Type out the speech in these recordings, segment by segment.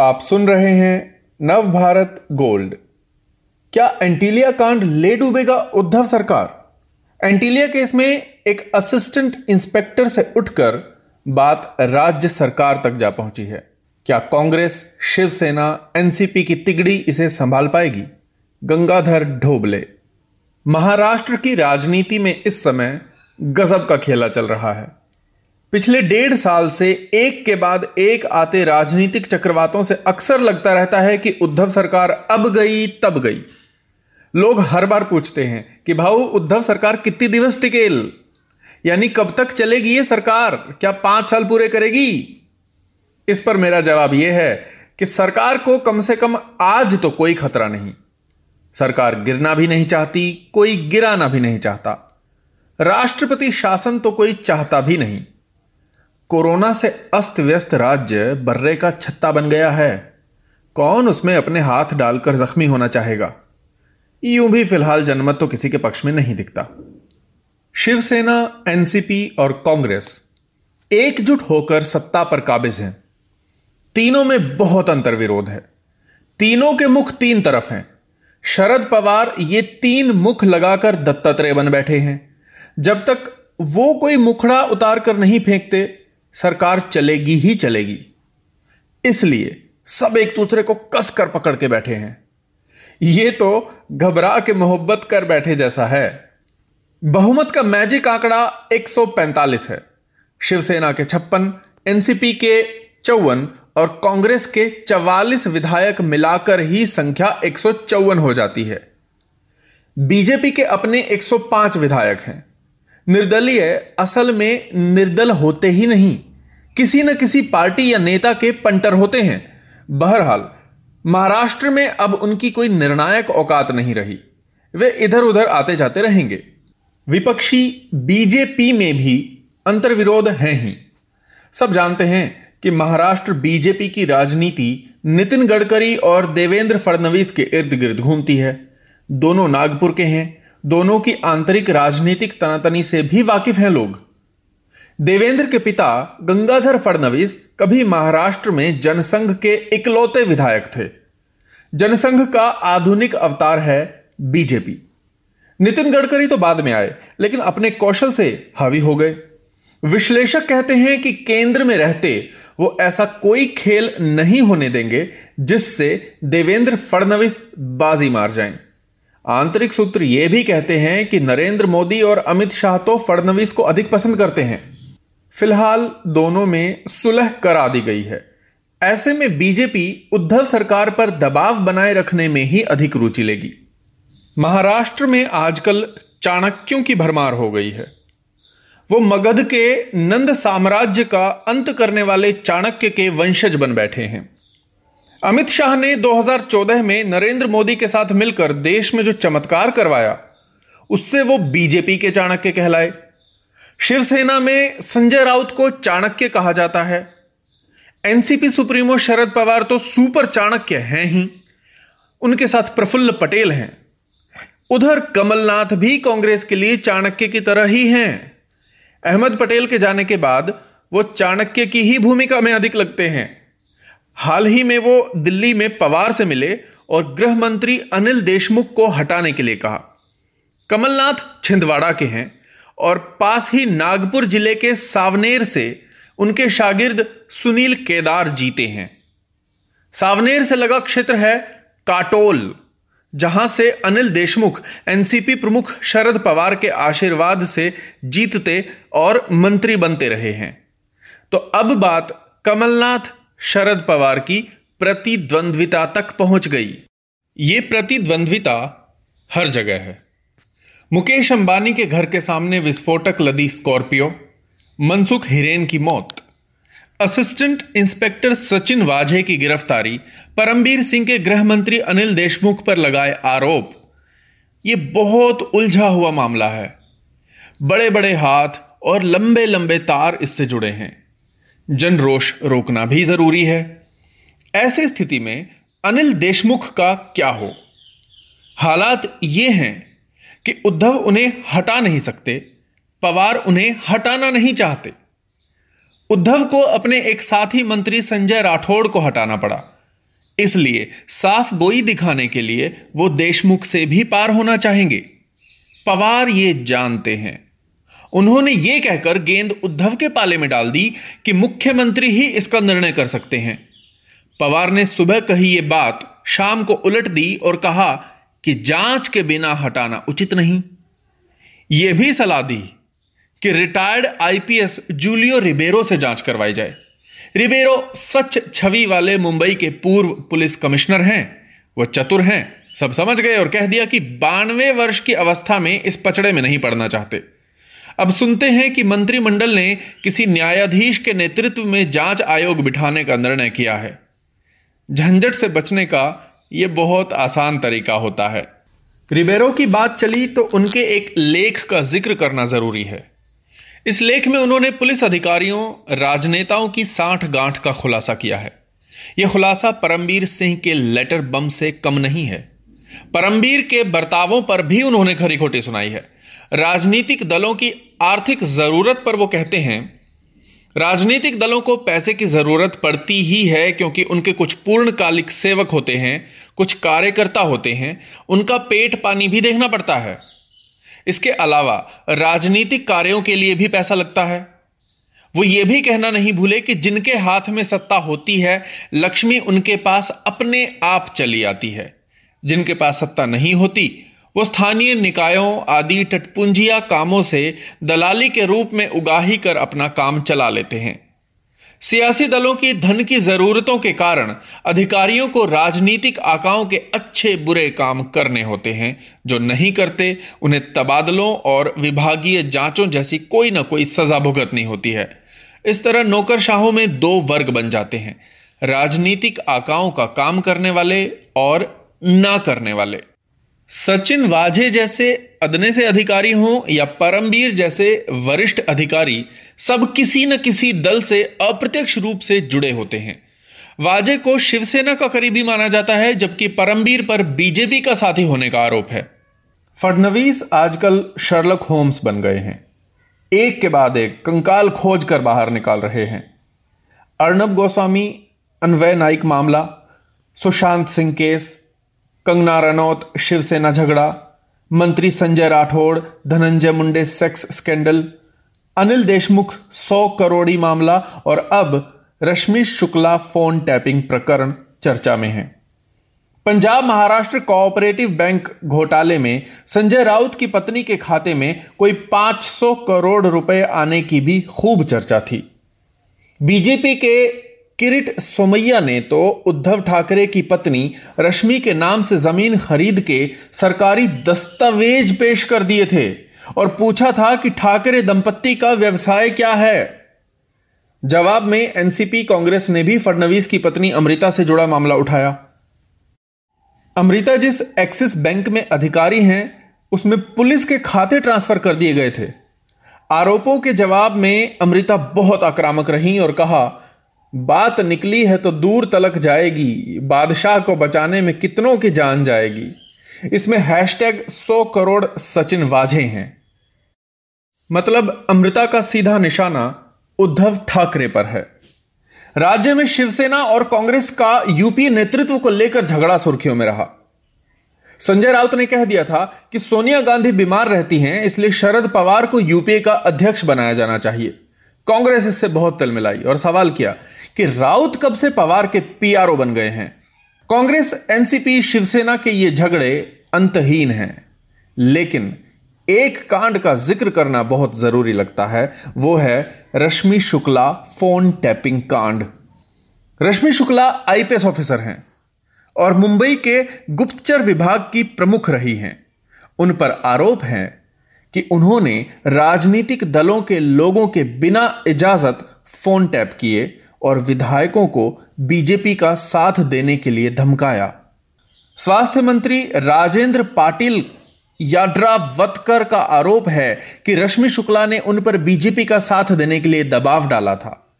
आप सुन रहे हैं नव भारत गोल्ड। क्या एंटीलिया कांड ले डूबेगा उद्धव सरकार? एंटीलिया केस में एक असिस्टेंट इंस्पेक्टर से उठकर बात राज्य सरकार तक जा पहुँची है। क्या कांग्रेस, शिवसेना, एनसीपी की तिगड़ी इसे संभाल पाएगी? गंगाधर ढोबले। महाराष्ट्र की राजनीति में इस समय गजब का खेला चल रहा है। पिछले डेढ़ साल से एक के बाद एक आते राजनीतिक चक्रवातों से अक्सर लगता रहता है कि उद्धव सरकार अब गई, तब गई। लोग हर बार पूछते हैं कि भाऊ, उद्धव सरकार कितनी दिवस टिकेल? यानी कब तक चलेगी ये सरकार? क्या पाँच साल पूरे करेगी? इस पर मेरा जवाब यह है कि सरकार को कम से कम आज तो कोई खतरा नहीं। सरकार गिरना भी नहीं चाहती, कोई गिराना भी नहीं चाहता। राष्ट्रपति शासन तो कोई चाहता भी नहीं। कोरोना से अस्त व्यस्त राज्य बर्रे का छत्ता बन गया है। कौन उसमें अपने हाथ डालकर जख्मी होना चाहेगा? यूँ भी फ़िलहाल जनमत तो किसी के पक्ष में नहीं दिखता। शिवसेना, एनसीपी और कांग्रेस एकजुट होकर सत्ता पर काबिज हैं। तीनों में बहुत अंतर विरोध है। तीनों के मुख तीन तरफ़ हैं। शरद पवार ये तीन मुख लगाकर दत्तात्रेय बन बैठे हैं। जब तक वो कोई मुखड़ा उतार कर नहीं फेंकते सरकार चलेगी ही चलेगी। इसलिए सब एक दूसरे को कस कर पकड़ के बैठे हैं। ये तो घबरा के मोहब्बत कर बैठे जैसा है। बहुमत का मैजिक आंकड़ा 145 है। शिवसेना के छप्पन, एनसीपी के चौवन और कांग्रेस के 44 विधायक मिलाकर ही संख्या एक सौ चौवन हो जाती है। बीजेपी के अपने 105 विधायक हैं। निर्दलीय असल में निर्दल होते ही नहीं। किसी न किसी पार्टी या नेता के पंटर होते हैं। बहरहाल, महाराष्ट्र में अब उनकी कोई निर्णायक औकात नहीं रही। वे इधर उधर आते जाते रहेंगे। विपक्षी बीजेपी में भी अंतर्विरोध है ही। सब जानते हैं कि महाराष्ट्र बीजेपी की राजनीति नितिन गडकरी और देवेंद्र फडणवीस के इर्द गिर्द घूमती है। दोनों नागपुर के हैं। दोनों की आंतरिक राजनीतिक तनातनी से भी वाकिफ हैं लोग। देवेंद्र के पिता गंगाधर फडणवीस कभी महाराष्ट्र में जनसंघ के इकलौते विधायक थे। जनसंघ का आधुनिक अवतार है बीजेपी। नितिन गडकरी तो बाद में आए, लेकिन अपने कौशल से हावी हो गए। विश्लेषक कहते हैं कि केंद्र में रहते वो ऐसा कोई खेल नहीं होने देंगे जिससे देवेंद्र फडणवीस बाजी मार जाएँ। आंतरिक सूत्र यह भी कहते हैं कि नरेंद्र मोदी और अमित शाह तो फडणवीस को अधिक पसंद करते हैं। फ़िलहाल दोनों में सुलह करा दी गई है। ऐसे में बीजेपी उद्धव सरकार पर दबाव बनाए रखने में ही अधिक रुचि लेगी। महाराष्ट्र में आजकल चाणक्यों की भरमार हो गई है। वो मगध के नंद साम्राज्य का अंत करने वाले चाणक्य के वंशज बन बैठे हैं। अमित शाह ने 2014 में नरेंद्र मोदी के साथ मिलकर देश में जो चमत्कार करवाया, उससे वो बीजेपी के चाणक्य कहलाए। शिवसेना में संजय राउत को चाणक्य कहा जाता है। एनसीपी सुप्रीमो शरद पवार तो सुपर चाणक्य हैं ही। उनके साथ प्रफुल्ल पटेल हैं। उधर कमलनाथ भी कांग्रेस के लिए चाणक्य की तरह ही हैं। अहमद पटेल के जाने के बाद वो चाणक्य की ही भूमिका में अधिक लगते हैं। हाल ही में वो दिल्ली में पवार से मिले और गृह मंत्री अनिल देशमुख को हटाने के लिए कहा। कमलनाथ छिंदवाड़ा के हैं और पास ही नागपुर ज़िले के सावनेर से उनके शागिर्द सुनील केदार जीते हैं। सावनेर से लगा क्षेत्र है काटोल, जहाँ से अनिल देशमुख, एनसीपी प्रमुख शरद पवार के आशीर्वाद से जीतते और मंत्री बनते रहे हैं। तो अब बात कमलनाथ शरद पवार की प्रतिद्वंद्विता तक पहुँच गई। ये प्रतिद्वंद्विता हर जगह है। मुकेश अंबानी के घर के सामने विस्फोटक लदी स्कॉर्पियो, मनसुख हिरेन की मौत, असिस्टेंट इंस्पेक्टर सचिन वाझे की गिरफ्तारी परमबीर सिंह के गृह मंत्री अनिल देशमुख पर लगाए आरोप यह बहुत उलझा हुआ मामला है। बड़े बड़े हाथ और लंबे लंबे तार इससे जुड़े हैं। जन रोष रोकना भी ज़रूरी है। ऐसी स्थिति में अनिल देशमुख का क्या हो? हालात ये हैं कि उद्धव उन्हें हटा नहीं सकते, पवार उन्हें हटाना नहीं चाहते। उद्धव को अपने एक साथी मंत्री संजय राठौड़ को हटाना पड़ा। इसलिए साफ़ गोई दिखाने के लिए वो देशमुख से भी पार होना चाहेंगे। पवार ये जानते हैं। उन्होंने ये कहकर गेंद उद्धव के पाले में डाल दी कि मुख्यमंत्री ही इसका निर्णय कर सकते हैं। पवार ने सुबह कही ये बात, शाम को उलट दी और कहा कि जाँच के बिना हटाना उचित नहीं। यह भी सलाह दी कि रिटायर्ड आईपीएस जूलियो रिबेरो से जाँच करवाई जाए। रिबेरो स्वच्छ छवि वाले मुंबई के पूर्व पुलिस कमिश्नर हैं। वह चतुर हैं। सब समझ गए और कह दिया कि बानवे वर्ष की अवस्था में इस पचड़े में नहीं पड़ना चाहते। अब सुनते हैं कि मंत्रिमंडल ने किसी न्यायाधीश के नेतृत्व में जाँच आयोग बिठाने का निर्णय किया है। झंझट से बचने का यह बहुत आसान तरीका होता है। रिबेरो की बात चली तो उनके एक लेख का ज़िक्र करना ज़रूरी है। इस लेख में उन्होंने पुलिस अधिकारियों, राजनेताओं की साठ गांठ का खुलासा किया है। यह खुलासा परमबीर सिंह के लेटर बम से कम नहीं है। परमबीर के बर्तावों पर भी उन्होंने खरी खोटी सुनाई है। राजनीतिक दलों की आर्थिक ज़रूरत पर वो कहते हैं, राजनीतिक दलों को पैसे की ज़रूरत पड़ती ही है क्योंकि उनके कुछ पूर्णकालिक सेवक होते हैं, कुछ कार्यकर्ता होते हैं, उनका पेट पानी भी देखना पड़ता है। इसके अलावा राजनीतिक कार्यों के लिए भी पैसा लगता है। वो ये भी कहना नहीं भूले कि जिनके हाथ में सत्ता होती है, लक्ष्मी उनके पास अपने आप चली आती है। जिनके पास सत्ता नहीं होती वो स्थानीय निकायों, आदि टटपुंजिया कामों से दलाली के रूप में उगाही कर अपना काम चला लेते हैं। सियासी दलों की धन की जरूरतों के कारण अधिकारियों को राजनीतिक आकाओं के अच्छे बुरे काम करने होते हैं। जो नहीं करते, उन्हें तबादलों और विभागीय जांचों जैसी कोई ना कोई सजा भुगतनी होती है। इस तरह नौकरशाहों में दो वर्ग बन जाते हैं। राजनीतिक आकाओं का काम करने वाले और ना करने वाले। सचिन वाझे जैसे अदने से अधिकारी हों या परमवीर जैसे वरिष्ठ अधिकारी, सब किसी न किसी दल से अप्रत्यक्ष रूप से जुड़े होते हैं। वाजे को शिवसेना का करीबी माना जाता है, जबकि परमवीर पर बीजेपी का साथी होने का आरोप है। फडनवीस आजकल शर्लक होम्स बन गए हैं। एक के बाद एक कंकाल खोज कर बाहर निकाल रहे हैं। अर्णब गोस्वामी, अनवय नाइक मामला, सुशांत सिंह केस कंगना रनौत, शिवसेना झगड़ा, मंत्री संजय राठौड़, धनंजय मुंडे सेक्स स्कैंडल, अनिल देशमुख सौ करोड़ी मामला और अब रश्मि शुक्ला फ़ोन टैपिंग प्रकरण चर्चा में है। पंजाब महाराष्ट्र कोऑपरेटिव बैंक घोटाले में संजय राउत की पत्नी के खाते में कोई 500 करोड़ रुपए आने की भी खूब चर्चा थी। बीजेपी के किरीट सोमैया ने तो उद्धव ठाकरे की पत्नी रश्मि के नाम से ज़मीन खरीद के सरकारी दस्तावेज़ पेश कर दिए थे और पूछा था कि ठाकरे दंपत्ति का व्यवसाय क्या है। जवाब में एनसीपी कांग्रेस ने भी फडणवीस की पत्नी अमृता से जुड़ा मामला उठाया। अमृता जिस एक्सिस बैंक में अधिकारी हैं, उसमें पुलिस के खाते ट्रांसफ़र कर दिए गए थे। आरोपों के जवाब में अमृता बहुत आक्रामक रही और कहा बात निकली है तो दूर तलक जाएगी, बादशाह को बचाने में कितनों की जान जाएगी। इसमें हैशटैग सौ करोड़ सचिन वाझे हैं। मतलब अमृता का सीधा निशाना उद्धव ठाकरे पर है। राज्य में शिवसेना और कांग्रेस का यूपी नेतृत्व को लेकर झगड़ा सुर्खियों में रहा। संजय राउत ने कह दिया था कि सोनिया गांधी बीमार रहती हैं, इसलिए शरद पवार को यूपीए का अध्यक्ष बनाया जाना चाहिए। कांग्रेस इससे बहुत तल मिलाई और सवाल किया कि राउत कब से पवार के पीआरओ बन गए हैं। कांग्रेस, एनसीपी, शिवसेना के ये झगड़े अंतहीन हैं। लेकिन एक कांड का ज़िक्र करना बहुत ज़रूरी लगता है, वो है रश्मि शुक्ला फ़ोन टैपिंग कांड। रश्मि शुक्ला आईपीएस ऑफिसर हैं और मुंबई के गुप्तचर विभाग की प्रमुख रही हैं। उन पर आरोप है कि उन्होंने राजनीतिक दलों के लोगों के बिना इजाज़त फ़ोन टैप किए और विधायकों को बीजेपी का साथ देने के लिए धमकाया। स्वास्थ्य मंत्री राजेंद्र पाटिल याड्रावतकर का आरोप है कि रश्मि शुक्ला ने उन पर बीजेपी का साथ देने के लिए दबाव डाला था।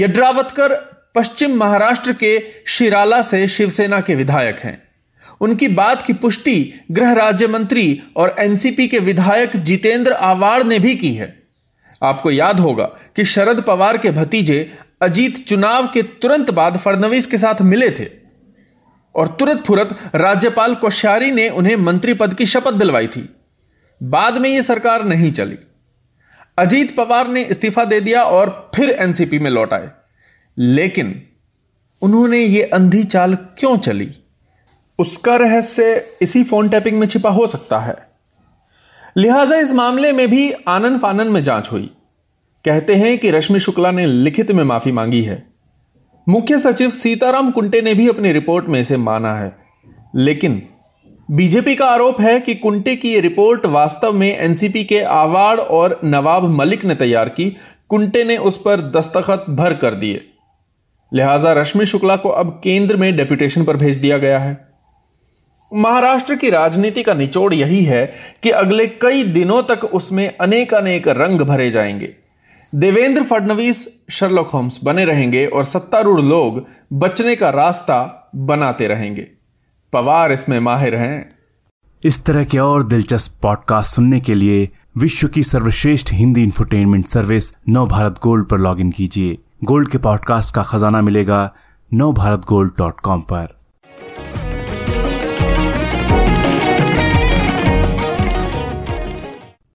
यड्रावतकर पश्चिम महाराष्ट्र के शिराला से शिवसेना के विधायक हैं। उनकी बात की पुष्टि गृह राज्य मंत्री और एनसीपी के विधायक जितेंद्र आवाड़ ने भी की है। आपको याद होगा कि शरद पवार के भतीजे अजीत चुनाव के तुरंत बाद फडणवीस के साथ मिले थे और तुरंत फुरत राज्यपाल कोश्यारी ने उन्हें मंत्री पद की शपथ दिलवाई थी। बाद में यह सरकार नहीं चली। अजीत पवार ने इस्तीफा दे दिया और फिर एनसीपी में लौट आए। लेकिन उन्होंने ये अंधी चाल क्यों चली? उसका रहस्य इसी फ़ोन टैपिंग में छिपा हो सकता है। लिहाजा इस मामले में भी आनंद फानन में जाँच हुई। कहते हैं कि रश्मि शुक्ला ने लिखित में माफ़ी मांगी है। मुख्य सचिव सीताराम कुंटे ने भी अपनी रिपोर्ट में इसे माना है। लेकिन बीजेपी का आरोप है कि कुंटे की यह रिपोर्ट वास्तव में एनसीपी के आवाड़ और नवाब मलिक ने तैयार की। कुंटे ने उस पर दस्तखत भर कर दिए। लिहाजा रश्मि शुक्ला को अब केंद्र में डेप्यूटेशन पर भेज दिया गया है। महाराष्ट्र की राजनीति का निचोड़ यही है कि अगले कई दिनों तक उसमें अनेक अनेक रंग भरे जाएँगे। देवेंद्र फडणवीस, शर्लॉक होम्स बने रहेंगे और सत्तारूढ़ लोग बचने का रास्ता बनाते रहेंगे। पवार इसमें माहिर हैं। इस तरह के और दिलचस्प पॉडकास्ट सुनने के लिए विश्व की सर्वश्रेष्ठ Hindi infotainment service Nav Bharat gold पर लॉगिन कीजिए। गोल्ड के पॉडकास्ट का खजाना मिलेगा नव भारत गोल्ड डॉट कॉम पर।